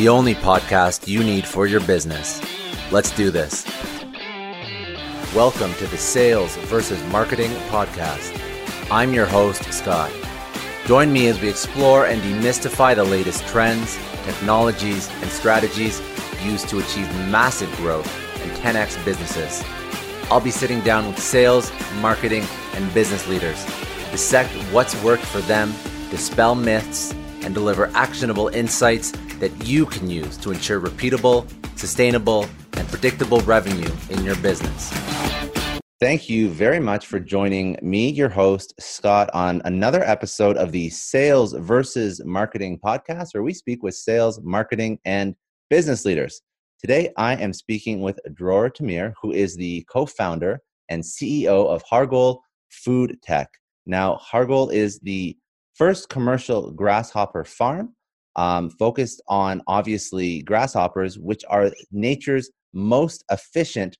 The only podcast you need for your business. Let's do this. Welcome to the Sales versus Marketing Podcast. I'm your host, Scott. Join me as we explore and demystify the latest trends, technologies, and strategies used to achieve massive growth and 10x businesses. I'll be sitting down with sales, marketing, and business leaders to dissect what's worked for them, dispel myths, and deliver actionable insights that you can use to ensure repeatable, sustainable, and predictable revenue in your business. Thank you very much for joining me, your host, Scott, on another episode of the Sales versus Marketing podcast, where we speak with sales, marketing, and business leaders. Today, I am speaking with Dror Tamir, who is the co founder and CEO of Hargol Food Tech. Now, Hargol is the first commercial grasshopper farm um, focused on obviously grasshoppers, which are nature's most efficient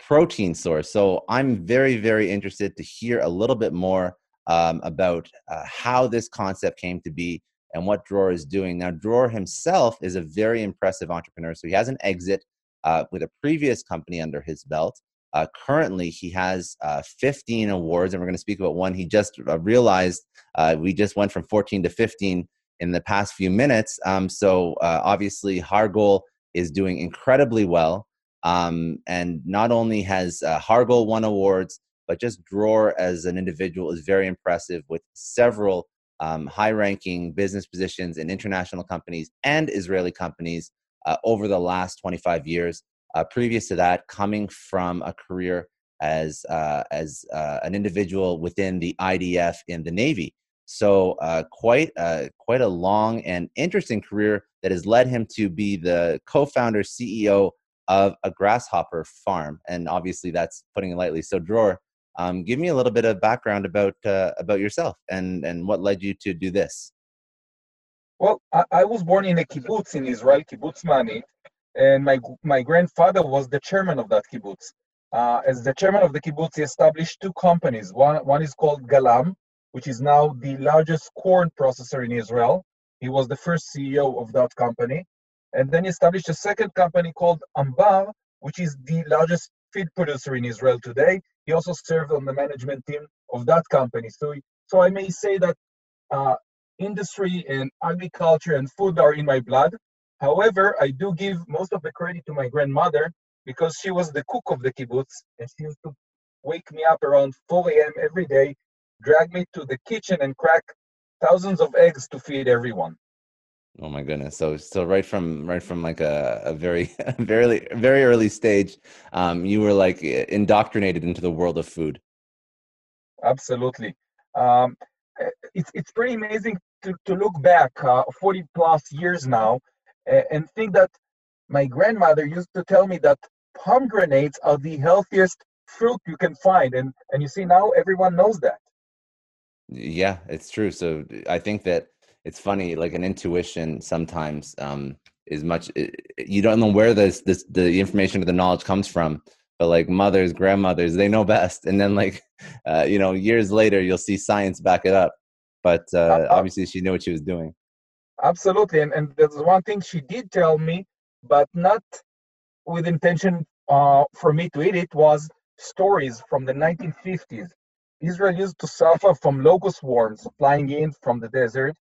protein source. So I'm very, very interested to hear a little bit more um, about uh, how this concept came to be and what Dror is doing. Now, Dror himself is a very impressive entrepreneur. So he has an exit uh, with a previous company under his belt. Uh, currently, he has uh, 15 awards, and we're going to speak about one he just uh, realized. Uh, we just went from 14 to 15 in the past few minutes. Um, so uh, obviously, Hargol is doing incredibly well. Um, and not only has uh, Hargol won awards, but just Dror as an individual is very impressive with several um, high ranking business positions in international companies and Israeli companies uh, over the last 25 years. Uh, previous to that, coming from a career as, uh, as uh, an individual within the IDF in the Navy. So uh, quite uh, quite a long and interesting career that has led him to be the co-founder CEO of a grasshopper farm, and obviously that's putting it lightly. So Dror, um, give me a little bit of background about uh, about yourself and and what led you to do this. Well, I, I was born in a kibbutz in Israel, kibbutz Ma'anit, and my my grandfather was the chairman of that kibbutz. Uh, as the chairman of the kibbutz, he established two companies. One one is called Galam, which is now the largest corn processor in Israel. He was the first CEO of that company. And then he established a second company called Ambar, which is the largest feed producer in Israel today. He also served on the management team of that company. So, so I may say that uh, industry and agriculture and food are in my blood. However, I do give most of the credit to my grandmother because she was the cook of the kibbutz and she used to wake me up around 4 a.m. every day drag me to the kitchen and crack thousands of eggs to feed everyone. Oh my goodness! So, so right from right from like a, a very, very, very early stage, um, you were like indoctrinated into the world of food. Absolutely, um, eh, it's it's pretty amazing to to look back uh, forty plus years now, and think that my grandmother used to tell me that pomegranates are the healthiest fruit you can find, and and you see now everyone knows that. Yeah, it's true. So I think that it's funny, like an intuition sometimes um, is much. You don't know where this this the information or the knowledge comes from, but like mothers, grandmothers, they know best. And then like uh, you know, years later, you'll see science back it up. But uh, obviously, she knew what she was doing. Absolutely, and and there's one thing she did tell me, but not with intention uh, for me to eat it was stories from the 1950s Israel used to suffer from locust swarms flying in from the desert,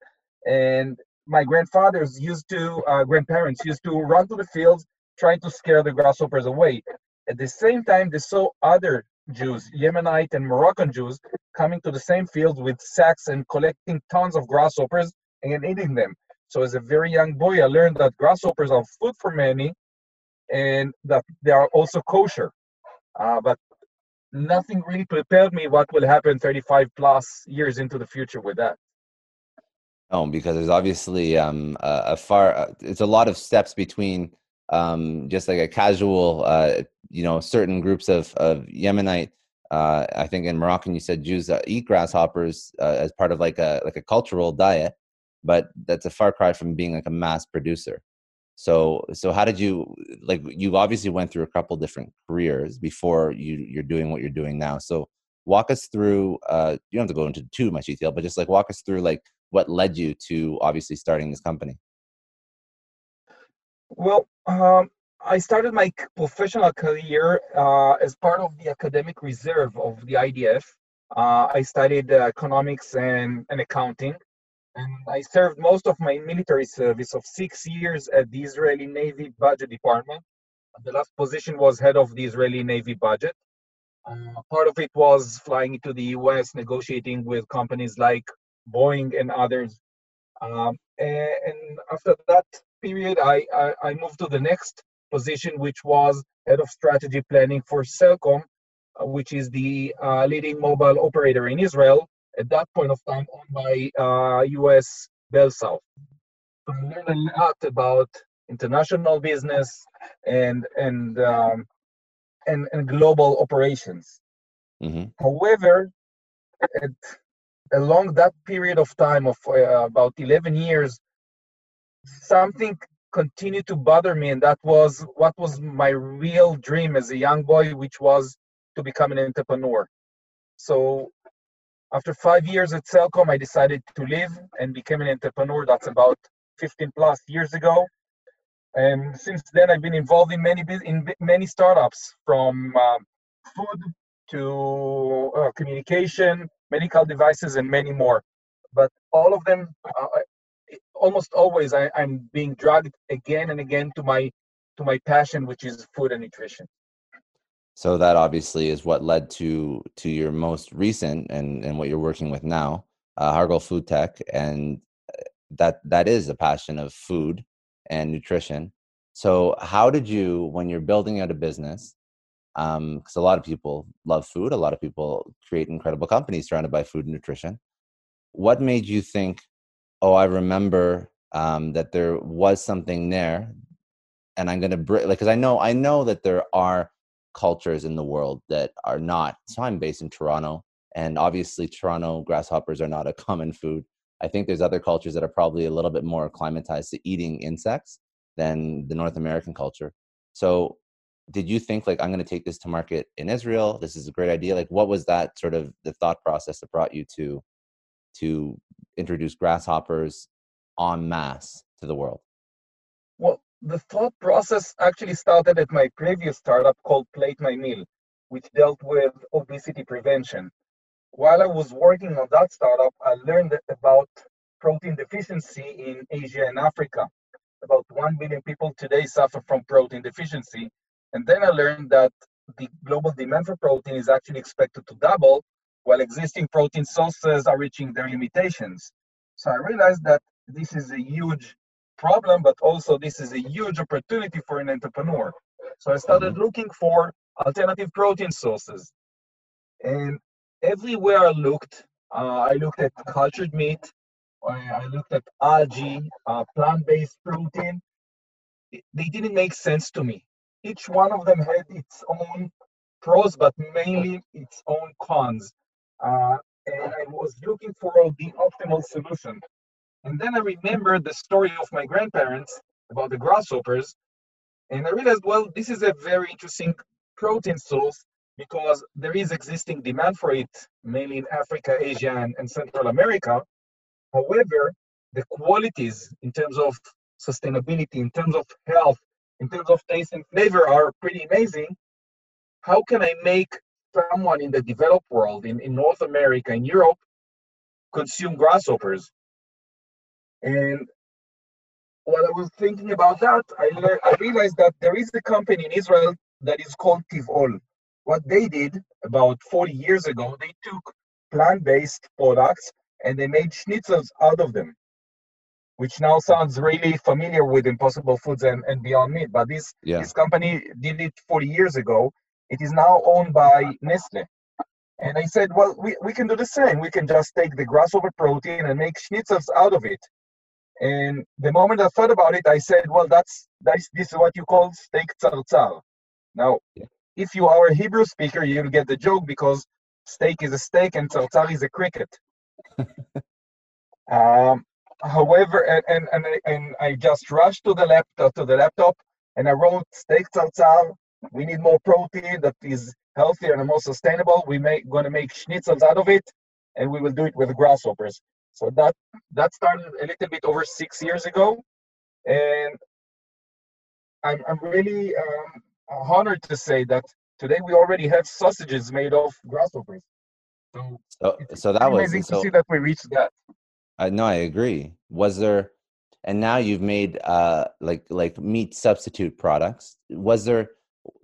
And my grandfathers used to, uh, grandparents used to run to the fields trying to scare the grasshoppers away. At the same time, they saw other Jews, Yemenite and Moroccan Jews, coming to the same fields with sacks and collecting tons of grasshoppers and eating them. So as a very young boy, I learned that grasshoppers are food for many and that they are also kosher. Uh, but nothing really prepared me what will happen 35 plus years into the future with that. Oh, because there's obviously um, a, a far, uh, it's a lot of steps between um, just like a casual, uh, you know, certain groups of, of Yemenite. Uh, I think in Moroccan, you said Jews eat grasshoppers uh, as part of like a like a cultural diet, but that's a far cry from being like a mass producer. So, so how did you like? You obviously went through a couple different careers before you you're doing what you're doing now. So, walk us through. Uh, you don't have to go into too much detail, but just like walk us through like what led you to obviously starting this company. Well, um, I started my professional career uh, as part of the academic reserve of the IDF. Uh, I studied uh, economics and, and accounting and I served most of my military service of six years at the Israeli Navy Budget Department. The last position was head of the Israeli Navy budget. Uh, part of it was flying to the US, negotiating with companies like Boeing and others. Um, and, and, after that period, I, I, I, moved to the next position, which was head of strategy planning for Cellcom, uh, which is the uh, leading mobile operator in Israel, at that point of time owned by uh, US Bell South. So I learned a lot about international business and and um, and, and global operations. Mm-hmm. However, at, along that period of time of uh, about 11 years, something continued to bother me, and that was what was my real dream as a young boy, which was to become an entrepreneur. So after five years at Cellcom, I decided to leave and became an entrepreneur. That's about 15 plus years ago. And since then, I've been involved in many in many startups, from uh, food to uh, communication, medical devices, and many more. But all of them, uh, almost always, I, I'm being dragged again and again to my to my passion, which is food and nutrition so that obviously is what led to to your most recent and and what you're working with now uh, food tech. And uh, that that is a passion of food and nutrition. So how did you when you're building out a business because um, a lot of people love food a lot of people create incredible companies surrounded by food and nutrition what made you think oh i remember um, that there was something there and i'm going to bring like because i know i know that there are cultures in the world that are not. So I'm based in Toronto, and obviously, Toronto grasshoppers are not a common food. I think there's other cultures that are probably a little bit more acclimatized to eating insects than the North American culture. So, did you think like I'm going to take this to market in Israel? This is a great idea. Like, what was that sort of the thought process that brought you to to introduce grasshoppers en masse to the world? Well, the thought process actually started at my previous startup called Plate My Meal, which dealt with obesity prevention. While I was working on that startup, I learned about protein deficiency in Asia and Africa. About 1 billion people today suffer from protein deficiency. And then I learned that the global demand for protein is actually expected to double while existing protein sources are reaching their limitations. So I realized that this is a huge problem, but also this is a huge opportunity for an entrepreneur. So I started mm-hmm. looking for alternative protein sources. And everywhere I looked, uh, I looked at cultured meat, I looked at algae, uh, plant based protein. They didn't make sense to me. Each one of them had its own pros, but mainly its own cons. Uh, and I was looking for the optimal solution. And then I remembered the story of my grandparents about the grasshoppers. And I realized, well, this is a very interesting protein source because there is existing demand for it, mainly in Africa, Asia, and, and Central America. However, the qualities in terms of sustainability, in terms of health, in terms of taste and flavor are pretty amazing. How can I make someone in the developed world, in, in North America, in Europe, consume grasshoppers? And while I was thinking about that, I, learned, I realized that there is a company in Israel that is called Tivall. What they did about 40 years ago, they took plant-based products and they made schnitzels out of them, which now sounds really familiar with Impossible Foods and, and Beyond Meat. But this Yeah. this company did it 40 years ago. It is now owned by Nestle. And I said, well, we, we can do the same. We can just take the grasshopper protein and make schnitzels out of it. And the moment I thought about it, I said, well, that's, that's this is what you call steak tzartzar. Now, Yeah. if you are a Hebrew speaker, you'll get the joke because steak is a steak and tzartzar is a cricket. um, however, and, and, and, I, and I just rushed to the laptop to the laptop and I wrote steak tzartzar. We need more protein that is healthier and more sustainable. We make gonna make schnitzels out of it, and we will do it with grasshoppers. So that that started a little bit over six years ago, and I'm I'm really um, honored to say that today we already have sausages made of grasshoppers. So So, so that was amazing so. to see that we reached that. I no, I agree. Was there, and now you've made uh like like meat substitute products. Was there?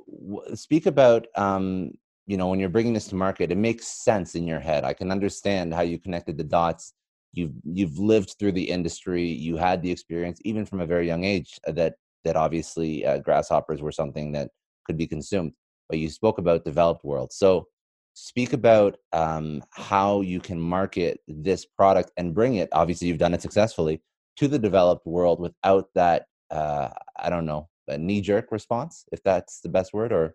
w- Speak about um you know when you're bringing this to market, it makes sense in your head. I can understand how you connected the dots. You've you've lived through the industry. You had the experience, even from a very young age, uh, that that obviously uh, grasshoppers were something that could be consumed. But you spoke about developed world, so speak about um, how you can market this product and bring it obviously you've done it successfully to the developed world without that uh, i don't know a knee-jerk response if that's the best word or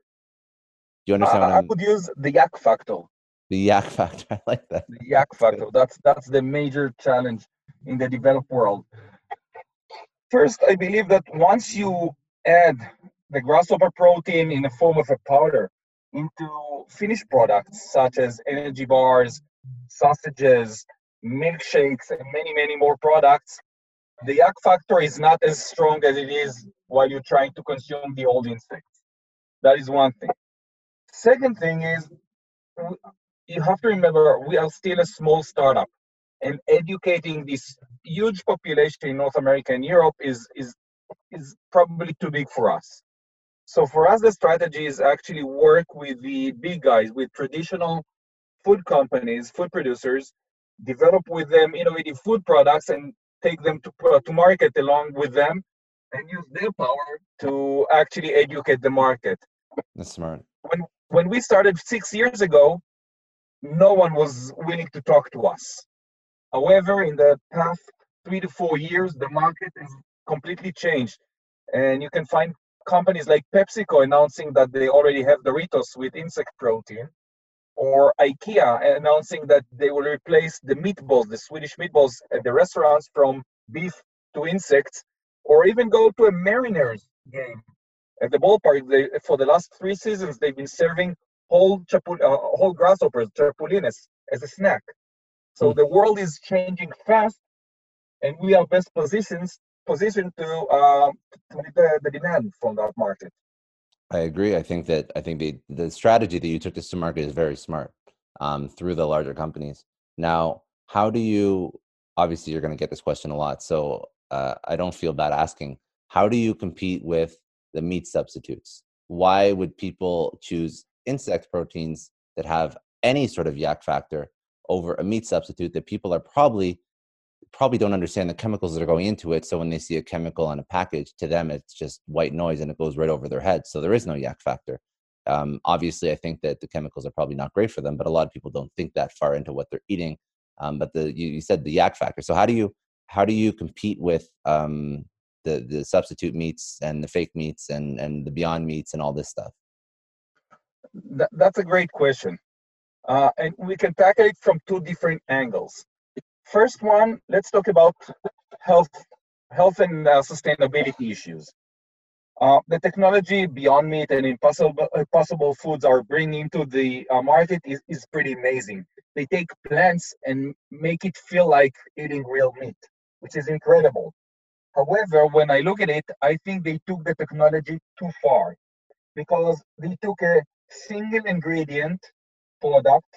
do you understand what I would use the yak factor. The yak factor i like that The yak factor. That's that's the major challenge in the developed world. First, I believe that once you add the grasshopper protein in the form of a powder into finished products such as energy bars, sausages, milkshakes, and many, many more products, the yak factor is not as strong as it is while you're trying to consume the old insects. That is one thing. Second thing is you have to remember we are still a small startup and educating this huge population in North America and Europe is is is probably too big for us. So for us, the strategy is actually work with the big guys, with traditional food companies, food producers, develop with them innovative food products and take them to, uh, to market along with them and use their power to actually educate the market. that's smart When, when we started six years ago, no one was willing to talk to us. However, in the past three to four years, the market has completely changed. And you can find companies like PepsiCo announcing that they already have Doritos with insect protein, or IKEA announcing that they will replace the meatballs, the Swedish meatballs at the restaurants from beef to insects, or even go to a Mariners game at the ballpark. They, for the last three seasons, they've been serving whole chapul- uh, whole grasshoppers, chapulines, as a snack. So Hmm. the world is changing fast, and we are best positions positioned to uh, to meet the, the demand from that market. I agree. I think that I think the the strategy that you took this to market is very smart um, through the larger companies. Now, how do you? Obviously, you're going to get this question a lot, so uh, I don't feel bad asking. How do you compete with the meat substitutes? Why would people choose insect proteins that have any sort of yak factor over a meat substitute that people are probably probably don't understand the chemicals that are going into it. So when they see a chemical on a package, to them it's just white noise and it goes right over their head. So there is no yak factor. Um, obviously, I think that the chemicals are probably not great for them, but a lot of people don't think that far into what they're eating. Um, but the you, you said the yak factor. So how do you how do you compete with um, the the substitute meats and the fake meats and and the beyond meats and all this stuff? That, that's a great question. Uh, and we can tackle it from two different angles. First one, let's talk about health, health and uh, sustainability issues. Uh, the technology Beyond Meat and Impossible, Impossible Foods are bringing to the uh, market is, is pretty amazing. They take plants and make it feel like eating real meat, which is incredible. However, when I look at it, I think they took the technology too far because they took a single ingredient product,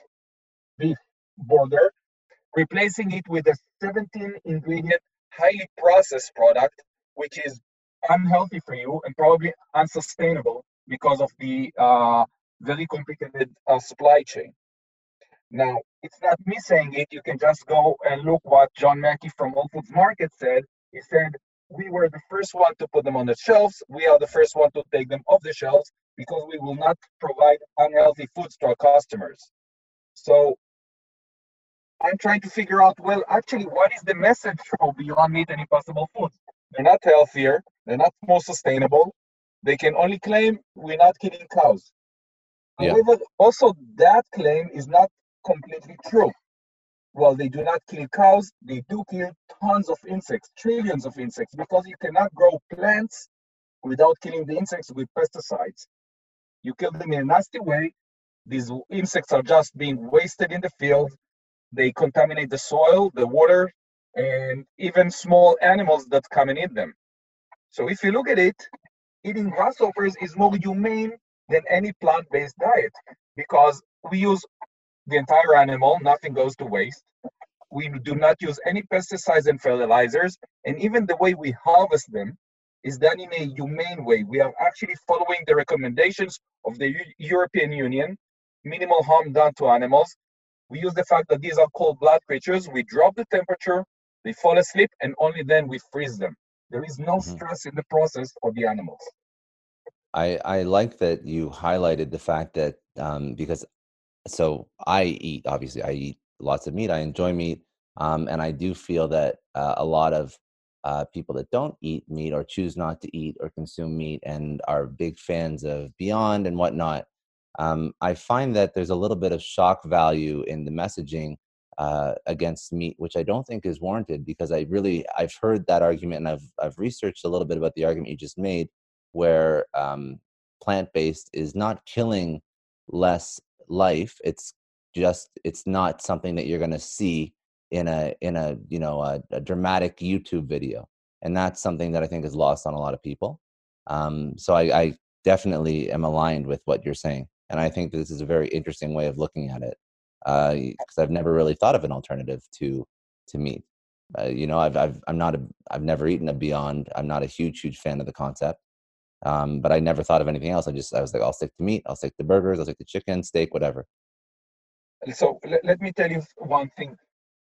beef burger, replacing it with a 17 ingredient highly processed product, which is unhealthy for you and probably unsustainable because of the uh, very complicated uh, supply chain. Now, it's not me saying it. You can just go and look what John Mackey from Whole Foods Market said. He said, We were the first one to put them on the shelves. We are the first one to take them off the shelves because we will not provide unhealthy foods to our customers. So I'm trying to figure out, well, actually, what is the message for Beyond Meat and Impossible Foods? They're not healthier, they're not more sustainable. They can only claim we're not killing cows. Yeah. However, also that claim is not completely true. While they do not kill cows, they do kill tons of insects, trillions of insects, because you cannot grow plants without killing the insects with pesticides. You kill them in a nasty way. These insects are just being wasted in the field. They contaminate the soil, the water, and even small animals that come and eat them. So if you look at it, eating grasshoppers is more humane than any plant-based diet because we use the entire animal, nothing goes to waste. We do not use any pesticides and fertilizers, and even the way we harvest them is done in a humane way. We are actually following the recommendations of the Eu- European Union, minimal harm done to animals. We use the fact that these are cold blood creatures. We drop the temperature, they fall asleep, and only then we freeze them. There is no Mhm. stress in the process for the animals. I I like that you highlighted the fact that um, because so I eat obviously I eat lots of meat. I enjoy meat, um, and I do feel that uh, a lot of uh, people that don't eat meat or choose not to eat or consume meat and are big fans of Beyond and whatnot. Um, I find that there's a little bit of shock value in the messaging uh, against meat, which I don't think is warranted because I really I've heard that argument and I've I've researched a little bit about the argument you just made, where um, plant based is not killing less life. It's just it's not something that you're going to see in a in a you know a, a dramatic YouTube video, and that's something that I think is lost on a lot of people. Um, so I, I definitely am aligned with what you're saying, and I think this is a very interesting way of looking at it because I've never really thought of an alternative to to meat. Uh, you know, I've, I've I'm not a I've never eaten a Beyond. I'm not a huge huge fan of the concept. Um, but I never thought of anything else. I just I was like, I'll stick to meat. I'll stick to burgers. I'll stick to chicken, steak, whatever. So let, let me tell you one thing.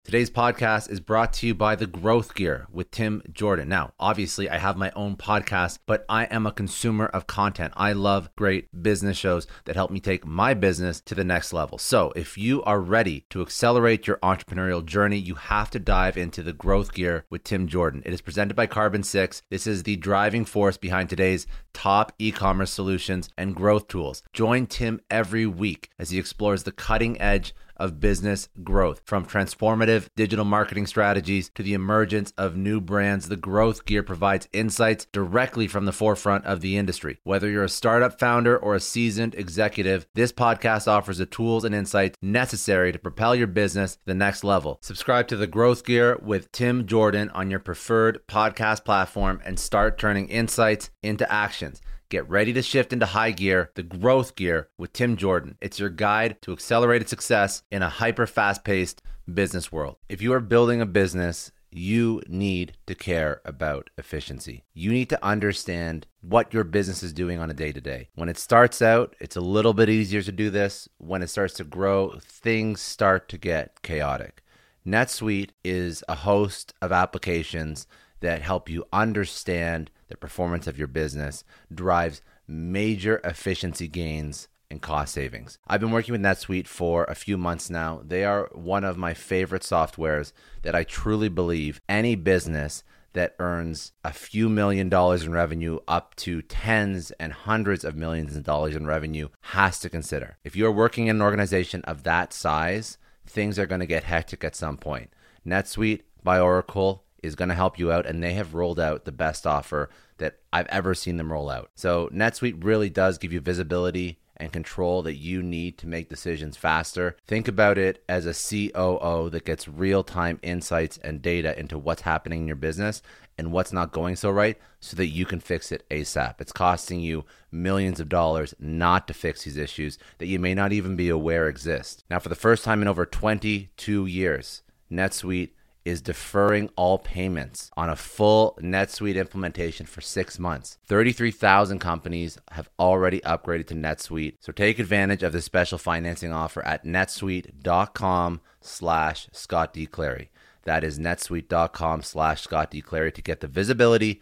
Today's podcast is brought to you by The Growth Gear with Tim Jordan. Now, obviously, I have my own podcast, but I am a consumer of content. I love great business shows that help me take my business to the next level. So, if you are ready to accelerate your entrepreneurial journey, you have to dive into The Growth Gear with Tim Jordan. It is presented by Carbon 6. This is the driving force behind today's top e commerce solutions and growth tools. Join Tim every week as he explores the cutting edge of business growth. From transformative digital marketing strategies to the emergence of new brands, the Growth Gear provides insights directly from the forefront of the industry. Whether you're a startup founder or a seasoned executive, this podcast offers the tools and insights necessary to propel your business to the next level. Subscribe to the Growth Gear with Tim Jordan on your preferred podcast platform and start turning insights into actions. Get ready to shift into high gear, the growth gear with Tim Jordan. It's your guide to accelerated success in a hyper fast paced business world. If you are building a business, you need to care about efficiency. You need to understand what your business is doing on a day to day. When it starts out, it's a little bit easier to do this. When it starts to grow, things start to get chaotic. NetSuite is a host of applications that help you understand the performance of your business, drives major efficiency gains and cost savings. I've been working with NetSuite for a few months now. They are one of my favorite softwares that I truly believe any business that earns a few million dollars in revenue up to tens and hundreds of millions of dollars in revenue has to consider. If you're working in an organization of that size, things are going to get hectic at some point. NetSuite by Oracle is going to help you out, and they have rolled out the best offer that I've ever seen them roll out. So, NetSuite really does give you visibility and control that you need to make decisions faster. Think about it as a COO that gets real time insights and data into what's happening in your business and what's not going so right so that you can fix it ASAP. It's costing you millions of dollars not to fix these issues that you may not even be aware exist. Now, for the first time in over 22 years, NetSuite is deferring all payments on a full NetSuite implementation for six months. 33,000 companies have already upgraded to NetSuite. So take advantage of this special financing offer at netsuite.com slash Scott D. Clary. That is netsuite.com slash Scott D. Clary to get the visibility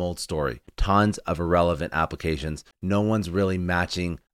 old story. Tons of irrelevant applications. No one's really matching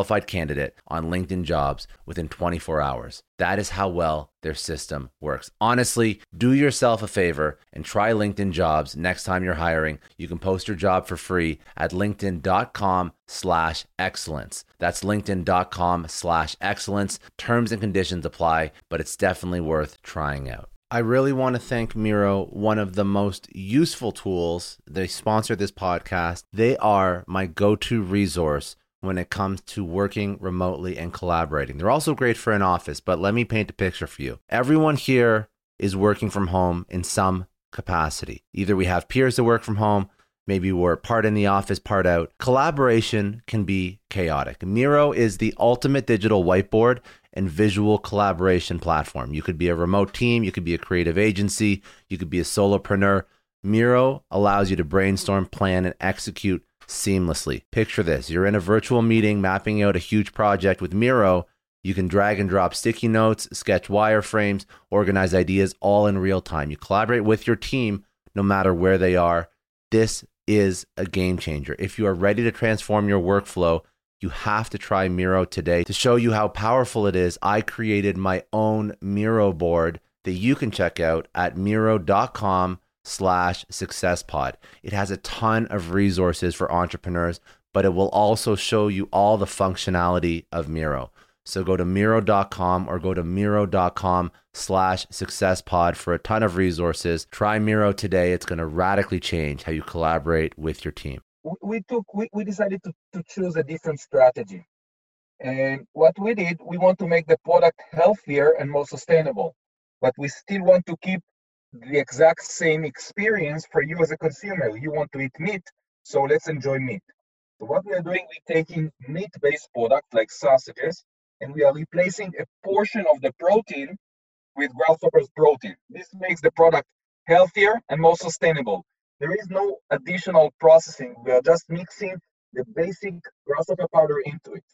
qualified candidate on LinkedIn jobs within 24 hours? That is how well their system works. Honestly, do yourself a favor and try LinkedIn jobs next time you're hiring. You can post your job for free at linkedin.com slash excellence. That's linkedin.com slash excellence. Terms and conditions apply, but it's definitely worth trying out. I really want to thank Miro, one of the most useful tools. They sponsor this podcast. They are my go to resource when it comes to working remotely and collaborating. They're also great for an office, but let me paint a picture for you. Everyone here is working from home in some capacity. Either we have peers that work from home, maybe we're part in the office, part out. Collaboration can be chaotic. Miro is the ultimate digital whiteboard and visual collaboration platform. You could be a remote team, you could be a creative agency, you could be a solopreneur. Miro allows you to brainstorm, plan, and execute seamlessly. Picture this you're in a virtual meeting mapping out a huge project with Miro. You can drag and drop sticky notes, sketch wireframes, organize ideas all in real time. You collaborate with your team no matter where they are. This is a game changer. If you are ready to transform your workflow, you have to try Miro today. To show you how powerful it is, I created my own Miro board that you can check out at miro.com slash success pod. It has a ton of resources for entrepreneurs, but it will also show you all the functionality of Miro. So go to Miro.com or go to Miro.com slash success pod for a ton of resources. Try Miro today. It's going to radically change how you collaborate with your team. we took we, we decided to, to choose a different strategy and what we did we want to make the product healthier and more sustainable but we still want to keep the exact same experience for you as a consumer you want to eat meat so let's enjoy meat so what we are doing we're taking meat-based products like sausages and we are replacing a portion of the protein with grasshopper's protein this makes the product healthier and more sustainable there is no additional processing. We are just mixing the basic grasshopper powder into it.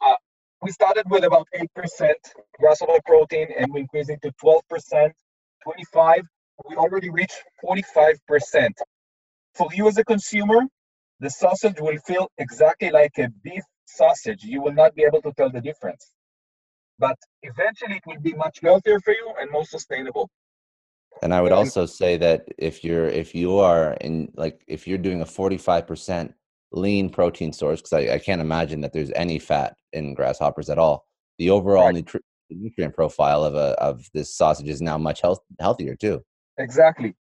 Uh, we started with about 8% grasshopper protein and we increased it to 12%, 25. We already reached 45%. For you as a consumer, the sausage will feel exactly like a beef sausage. You will not be able to tell the difference. But eventually it will be much healthier for you and more sustainable. And I would And- also say that if you're if you are in like if you're doing a 45% lean protein source, because I, I can't imagine that there's any fat in grasshoppers at all, the overall Right. nutri- nutrient profile of a of this sausage is now much health, healthier too. Exactly.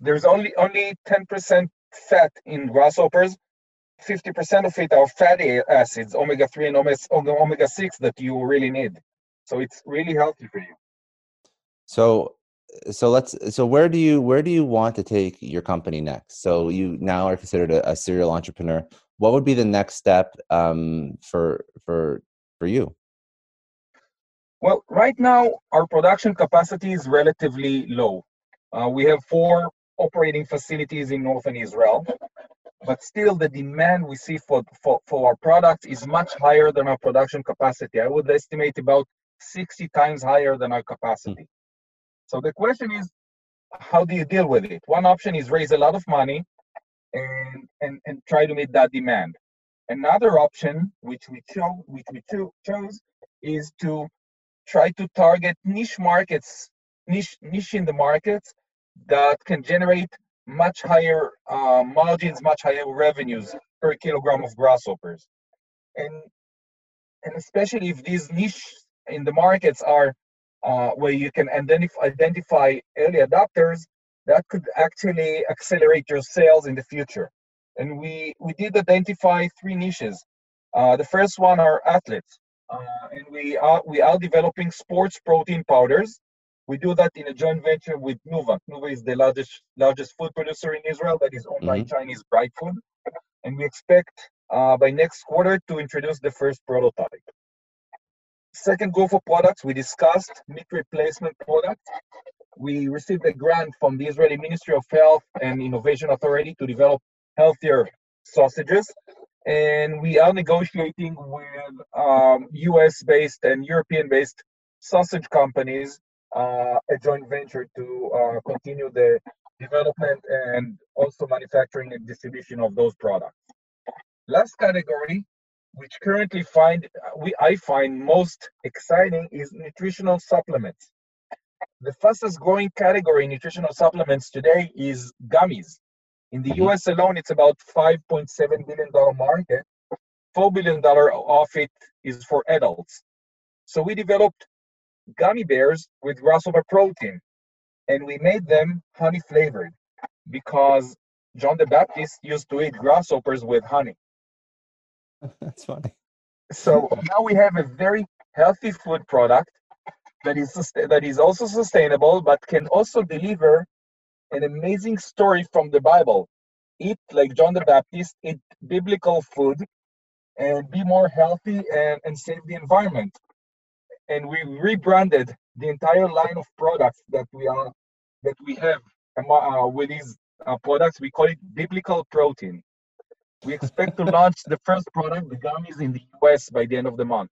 There's only only 10% fat in grasshoppers. 50% of it are fatty acids, omega 3 and omega, omega 6 that you really need. So it's really healthy for you. So so let's so where do you where do you want to take your company next? So you now are considered a, a serial entrepreneur. What would be the next step um, for for for you? Well, right now, our production capacity is relatively low. Uh, we have four operating facilities in northern Israel, but still the demand we see for, for, for our products is much higher than our production capacity. I would estimate about 60 times higher than our capacity. So the question is, how do you deal with it? One option is raise a lot of money and and, and try to meet that demand. Another option, which we chose, which we cho- chose, is to try to target niche markets, niche niche in the markets that can generate much higher uh, margins, much higher revenues per kilogram of grasshoppers, and and especially if these niche in the markets are uh, where you can identify, identify early adopters, that could actually accelerate your sales in the future. And we, we did identify three niches. Uh, the first one are athletes. Uh, and we are, we are developing sports protein powders. We do that in a joint venture with Tnuva. Tnuva is the largest largest food producer in Israel that is owned by Mhm. Chinese Bright Food. And we expect uh, by next quarter to introduce the first prototype. Second group of products we discussed meat replacement products. We received a grant from the Israeli Ministry of Health and Innovation Authority to develop healthier sausages. And we are negotiating with um, US based and European based sausage companies uh, a joint venture to uh, continue the development and also manufacturing and distribution of those products. Last category, which currently find we I find most exciting, is nutritional supplements. The fastest growing category in nutritional supplements today is gummies. In the. US alone, it's about $5.7 billion market. $4 billion of it is for adults. So we developed gummy bears with grasshopper protein and we made them honey flavored because John the Baptist used to eat grasshoppers with honey. That's funny. So now we have a very healthy food product that is that is also sustainable, but can also deliver an amazing story from the Bible. Eat like John the Baptist, eat biblical food, and be more healthy and, and save the environment. And we rebranded the entire line of products that we are that we have uh, with these uh, products. We call it biblical protein. We expect to launch the first product, the gummies, in the US by the end of the month.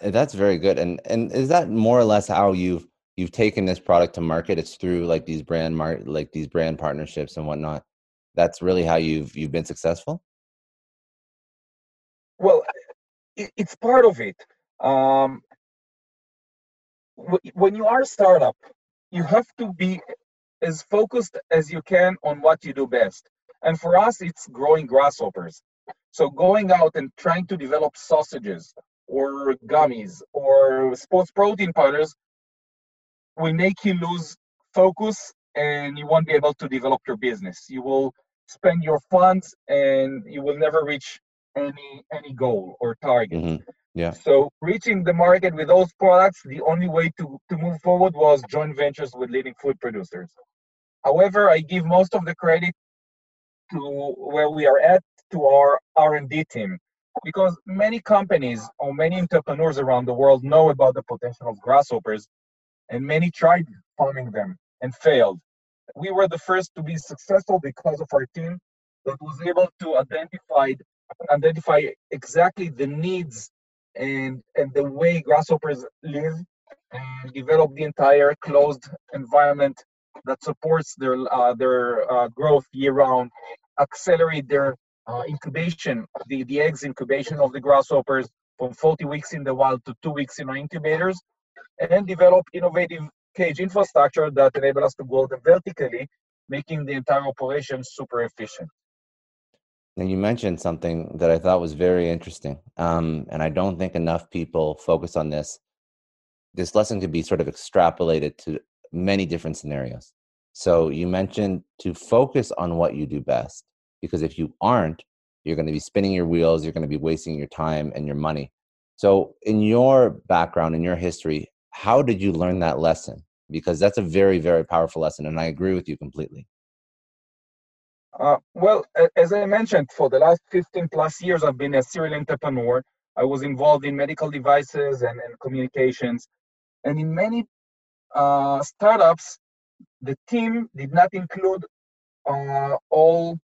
That's very good. And and is that more or less how you've you've taken this product to market? It's through like these brand mar like these brand partnerships and whatnot. That's really how you've you've been successful? Well, it's part of it. Um, when you are a startup, you have to be as focused as you can on what you do best. And for us, it's growing grasshoppers. So going out and trying to develop sausages or gummies or sports protein powders will make you lose focus and you won't be able to develop your business. You will spend your funds and you will never reach any any goal or target. hmm Yeah. So reaching the market with those products, the only way to, to move forward was joint ventures with leading food producers. However, I give most of the credit to where we are at to our R&D team because many companies or many entrepreneurs around the world know about the potential of grasshoppers and many tried farming them and failed. We were the first to be successful because of our team that was able to identify identify exactly the needs and and the way grasshoppers live and develop the entire closed environment that supports their uh, their uh, growth year round, accelerate their uh, incubation, the, the eggs incubation of the grasshoppers from 40 weeks in the wild to two weeks in our incubators, and develop innovative cage infrastructure that enable us to grow them vertically, making the entire operation super efficient. Now you mentioned something that I thought was very interesting, um, and I don't think enough people focus on this. This lesson could be sort of extrapolated to many different scenarios. So you mentioned to focus on what you do best, because if you aren't, you're going to be spinning your wheels, you're going to be wasting your time and your money. So, in your background, in your history, how did you learn that lesson? Because that's a very, very powerful lesson, and I agree with you completely. Uh, well, as I mentioned, for the last 15 plus years, I've been a serial entrepreneur. I was involved in medical devices and, and communications. And in many uh, startups, the team did not include uh, all,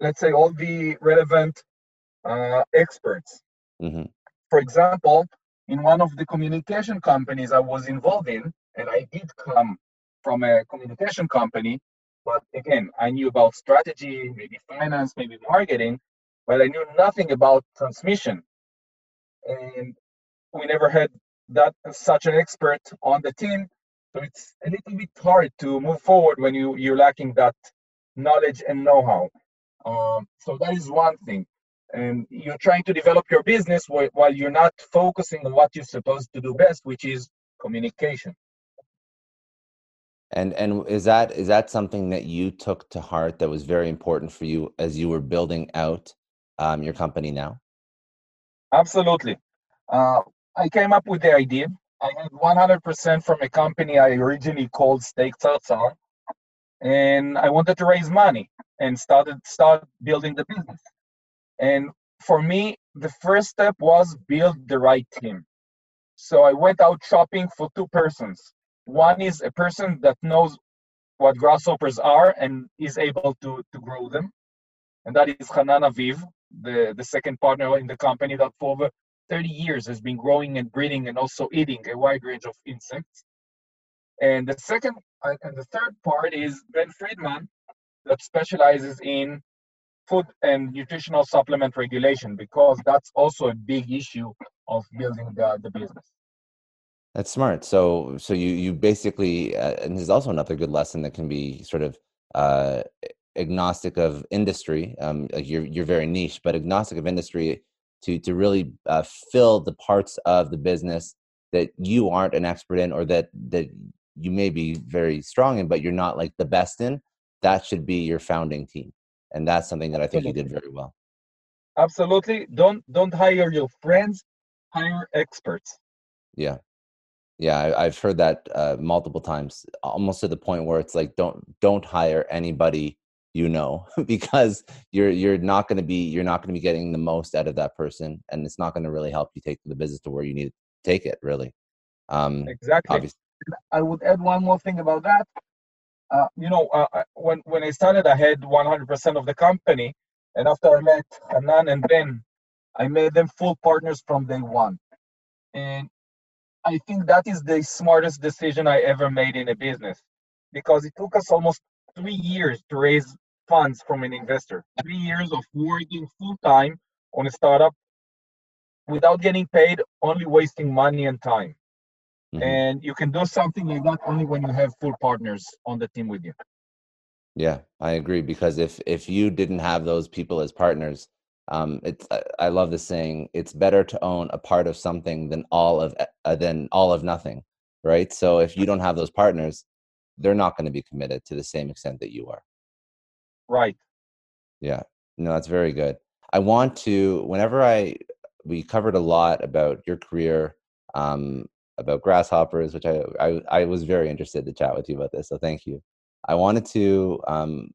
let's say, all the relevant uh, experts. hmm For example, in one of the communication companies I was involved in, and I did come from a communication company, but again, I knew about strategy, maybe finance, maybe marketing, but I knew nothing about transmission. And we never had that such an expert on the team. So it's a little bit hard to move forward when you, you're lacking that knowledge and know-how. Um, so that is one thing. And you're trying to develop your business while, while you're not focusing on what you're supposed to do best, which is communication. And and is that is that something that you took to heart that was very important for you as you were building out um, your company now? Absolutely. Uh, I came up with the idea. I had 100% from a company I originally called Steak Tzar, and I wanted to raise money and started start building the business. And for me, the first step was build the right team. So I went out shopping for two persons. One is a person that knows what grasshoppers are and is able to, to grow them. And that is Hanan Aviv, the, the second partner in the company that for over 30 years has been growing and breeding and also eating a wide range of insects. And the second and the third part is Ben Friedman that specializes in food and nutritional supplement regulation because that's also a big issue of building the, the business. That's smart. So so you you basically uh, and there's also another good lesson that can be sort of uh, agnostic of industry. Um, like you're you're very niche, but agnostic of industry to to really uh, fill the parts of the business that you aren't an expert in or that that you may be very strong in, but you're not like the best in. That should be your founding team, and that's something that I think Absolutely. you did very well. Absolutely. Don't don't hire your friends, hire experts. Yeah. Yeah, I, I've heard that uh, multiple times, almost to the point where it's like, don't don't hire anybody you know, because you're you're not going to be you're not going to be getting the most out of that person, and it's not going to really help you take the business to where you need to take it. Really, um, Exactly. obviously, I would add one more thing about that. Uh, you know, uh, when when I started, I had 100% of the company, and after I met Hanan and Ben, I made them full partners from day one. And I think that is the smartest decision I ever made in a business, because it took us almost three years to raise funds from an investor. Three years of working full time on a startup without getting paid, only wasting money and time. Mhm. And you can do something like that only when you have full partners on the team with you. yeah, I agree. Because if if you didn't have those people as partners, um, it's I, I love the saying, it's better to own a part of something than all of e- uh, than all of nothing, right? So if you don't have those partners, they're not going to be committed to the same extent that you are. Right. Yeah, no, that's very good. I want to, whenever I, we covered a lot about your career, um, about grasshoppers, which I, I, I was very interested to chat with you about this. So thank you. I wanted to, um,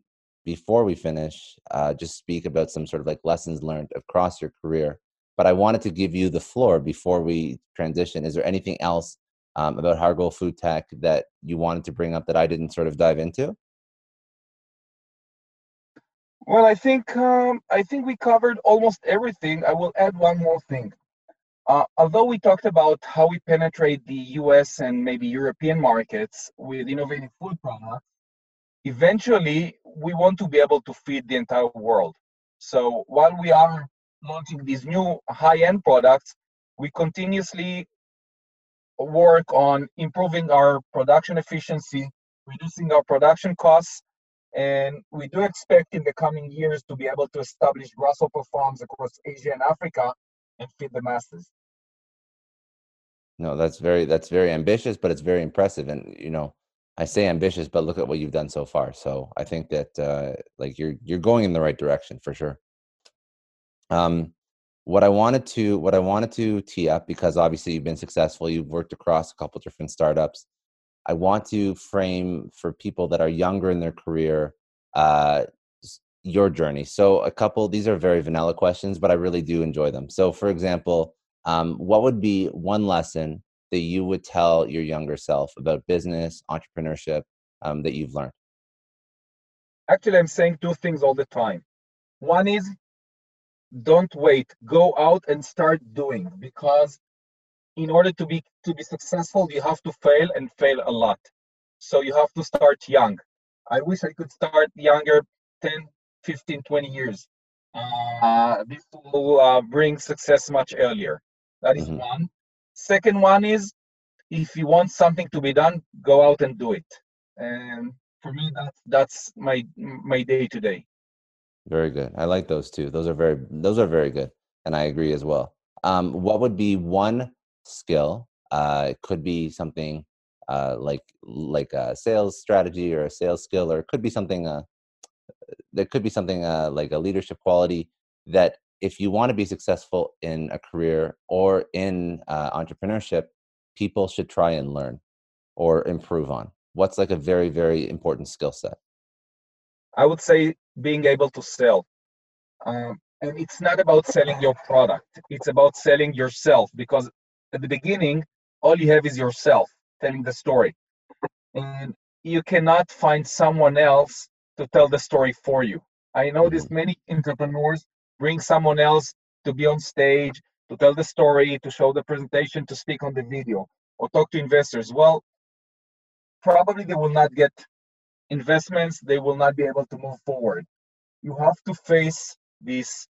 before we finish, uh, just speak about some sort of like lessons learned across your career. But I wanted to give you the floor before we transition. Is there anything else um, about Hargol Food Tech that you wanted to bring up that I didn't sort of dive into? Well, I think um, I think we covered almost everything. I will add one more thing. Uh, although we talked about how we penetrate the U.S. and maybe European markets with innovative food products, eventually we want to be able to feed the entire world. So while we are launching these new high-end products, we continuously work on improving our production efficiency, reducing our production costs, and we do expect in the coming years to be able to establish grasshopper farms across Asia and Africa and feed the masses. No, that's very that's very ambitious, but it's very impressive. And you know, I say ambitious, but look at what you've done so far. So I think that uh, like you're you're going in the right direction for sure. Um, what I wanted to what I wanted to tee up because obviously you've been successful. You've worked across a couple different startups. I want to frame for people that are younger in their career uh, your journey. So a couple these are very vanilla questions, but I really do enjoy them. So for example, um, what would be one lesson that you would tell your younger self about business, entrepreneurship um, that you've learned? Actually, I'm saying two things all the time. One is don't wait, go out and start doing because in order to be to be successful, you have to fail and fail a lot. So you have to start young. I wish I could start younger 10, 15, 20 years. Uh, this will uh, bring success much earlier. That is Mhm. one. Second one is if you want something to be done, go out and do it. And for me, that's that's my my day to day. Very good. I like those two. Those are very those are very good, and I agree as well. Um, what would be one skill? Uh, it could be something uh, like like a sales strategy or a sales skill, or it could be something. Uh, there could be something uh, like a leadership quality that if you want to be successful in a career or in uh, entrepreneurship, people should try and learn or improve on. What's like a very very important skill set? I would say being able to sell. Um, and it's not about selling your product, it's about selling yourself because at the beginning, all you have is yourself telling the story. And you cannot find someone else to tell the story for you. I noticed many entrepreneurs bring someone else to be on stage, to tell the story, to show the presentation, to speak on the video, or talk to investors. Well, probably they will not get investments, they will not be able to move forward. You have to face this,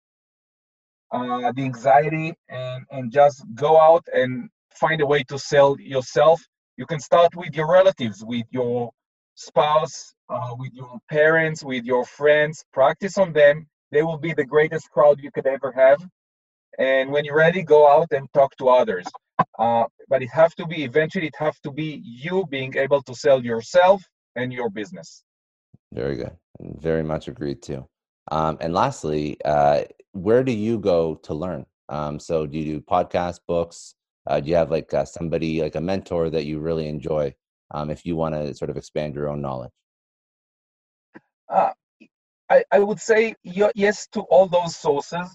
uh, the anxiety, and and just go out and find a way to sell yourself. You can start with your relatives, with your spouse, uh, with your parents, with your friends. Practice on them. They will be the greatest crowd you could ever have. And when you're ready, go out and talk to others. Uh, but it have to be eventually. It have to be you being able to sell yourself and your business. Very good. Very much agreed to. Um, and lastly, uh, where do you go to learn? Um, so, do you do podcasts, books? Uh, do you have like uh, somebody, like a mentor that you really enjoy um, if you want to sort of expand your own knowledge? Uh, I, I would say yes to all those sources.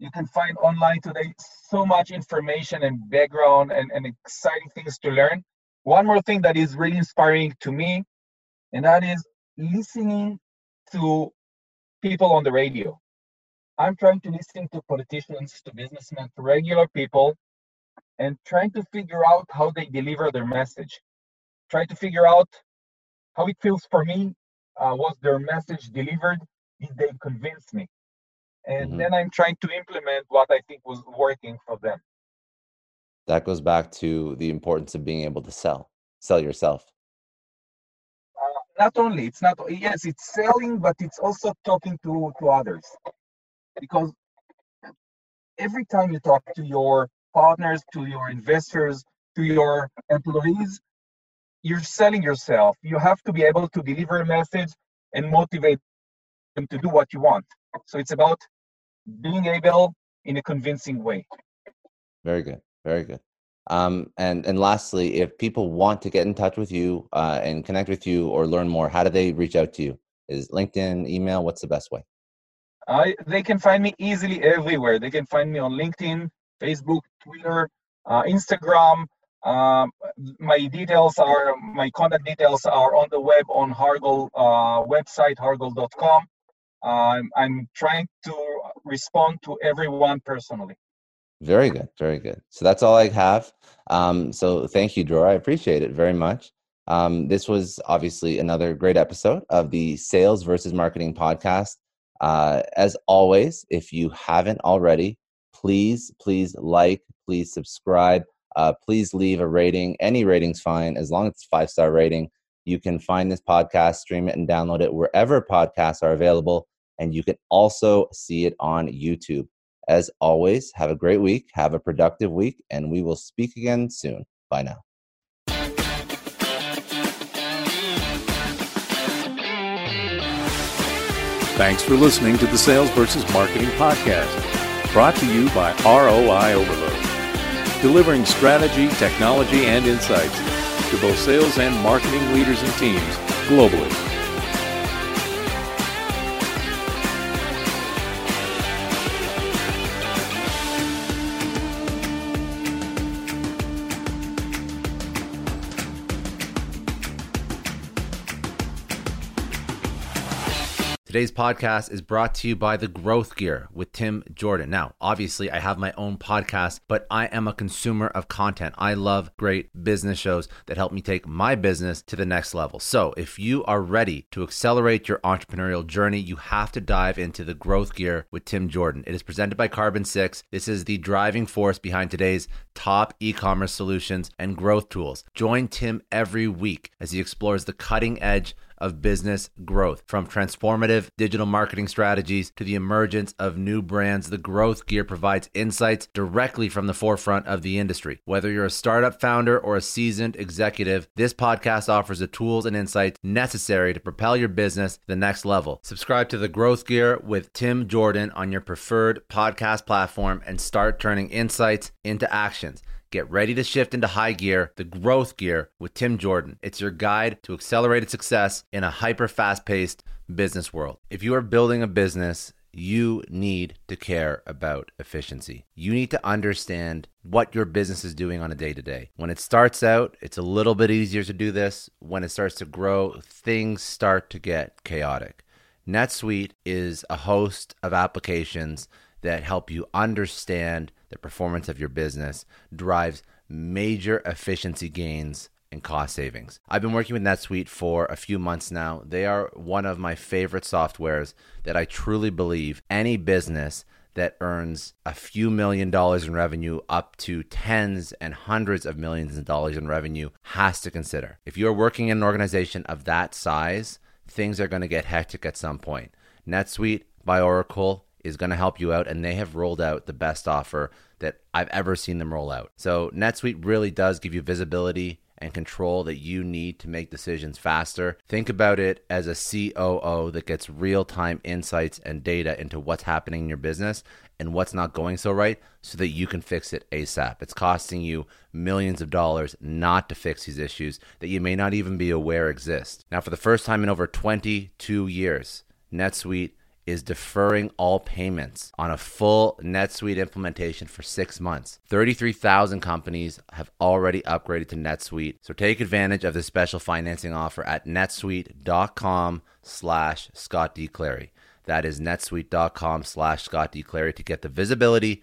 You can find online today so much information and background and, and exciting things to learn. One more thing that is really inspiring to me, and that is listening to people on the radio. I'm trying to listen to politicians, to businessmen, to regular people, and trying to figure out how they deliver their message. Try to figure out how it feels for me. Uh, was their message delivered? Did they convince me? And Mhm. then I'm trying to implement what I think was working for them. That goes back to the importance of being able to sell, sell yourself. Uh, not only it's not yes, it's selling, but it's also talking to to others. Because every time you talk to your partners, to your investors, to your employees, you're selling yourself. You have to be able to deliver a message and motivate them to do what you want. So it's about being able in a convincing way. Very good. Very good. Um, and and lastly, if people want to get in touch with you uh, and connect with you or learn more, how do they reach out to you? Is LinkedIn, email? What's the best way? I they can find me easily everywhere. They can find me on LinkedIn, Facebook, Twitter, uh, Instagram. Um, my details are my contact details are on the web on Hargol uh, website hargol.com. Um, I'm trying to respond to everyone personally. Very good. Very good. So that's all I have. Um, so thank you, Dror. I appreciate it very much. Um, this was obviously another great episode of the Sales versus Marketing podcast. Uh, as always, if you haven't already, please, please like, please subscribe, uh, please leave a rating. Any rating's fine as long as it's five star rating. You can find this podcast, stream it, and download it wherever podcasts are available. And you can also see it on YouTube. As always, have a great week, have a productive week, and we will speak again soon. Bye now. Thanks for listening to the Sales versus Marketing Podcast, brought to you by ROI Overload, delivering strategy, technology, and insights to both sales and marketing leaders and teams globally. Today's podcast is brought to you by The Growth Gear with Tim Jordan. Now, obviously, I have my own podcast, but I am a consumer of content. I love great business shows that help me take my business to the next level. So, if you are ready to accelerate your entrepreneurial journey, you have to dive into The Growth Gear with Tim Jordan. It is presented by Carbon 6. This is the driving force behind today's top e commerce solutions and growth tools. Join Tim every week as he explores the cutting edge of business growth. From transformative digital marketing strategies to the emergence of new brands, the Growth Gear provides insights directly from the forefront of the industry. Whether you're a startup founder or a seasoned executive, this podcast offers the tools and insights necessary to propel your business to the next level. Subscribe to the Growth Gear with Tim Jordan on your preferred podcast platform and start turning insights into actions. Get ready to shift into high gear, the growth gear with Tim Jordan. It's your guide to accelerated success in a hyper fast paced business world. If you are building a business, you need to care about efficiency. You need to understand what your business is doing on a day to day. When it starts out, it's a little bit easier to do this. When it starts to grow, things start to get chaotic. NetSuite is a host of applications that help you understand the performance of your business, drives major efficiency gains and cost savings. I've been working with NetSuite for a few months now. They are one of my favorite softwares that I truly believe any business that earns a few million dollars in revenue up to tens and hundreds of millions of dollars in revenue has to consider. If you're working in an organization of that size, things are going to get hectic at some point. NetSuite by Oracle is going to help you out, and they have rolled out the best offer that I've ever seen them roll out. So, NetSuite really does give you visibility and control that you need to make decisions faster. Think about it as a COO that gets real time insights and data into what's happening in your business and what's not going so right so that you can fix it ASAP. It's costing you millions of dollars not to fix these issues that you may not even be aware exist. Now, for the first time in over 22 years, NetSuite is deferring all payments on a full NetSuite implementation for six months. 33,000 companies have already upgraded to NetSuite. So take advantage of this special financing offer at netsuite.com slash Scott D. Clary. That is netsuite.com slash Scott D. Clary to get the visibility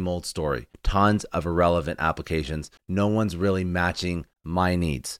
same old story tons of irrelevant applications. No one's really matching my needs.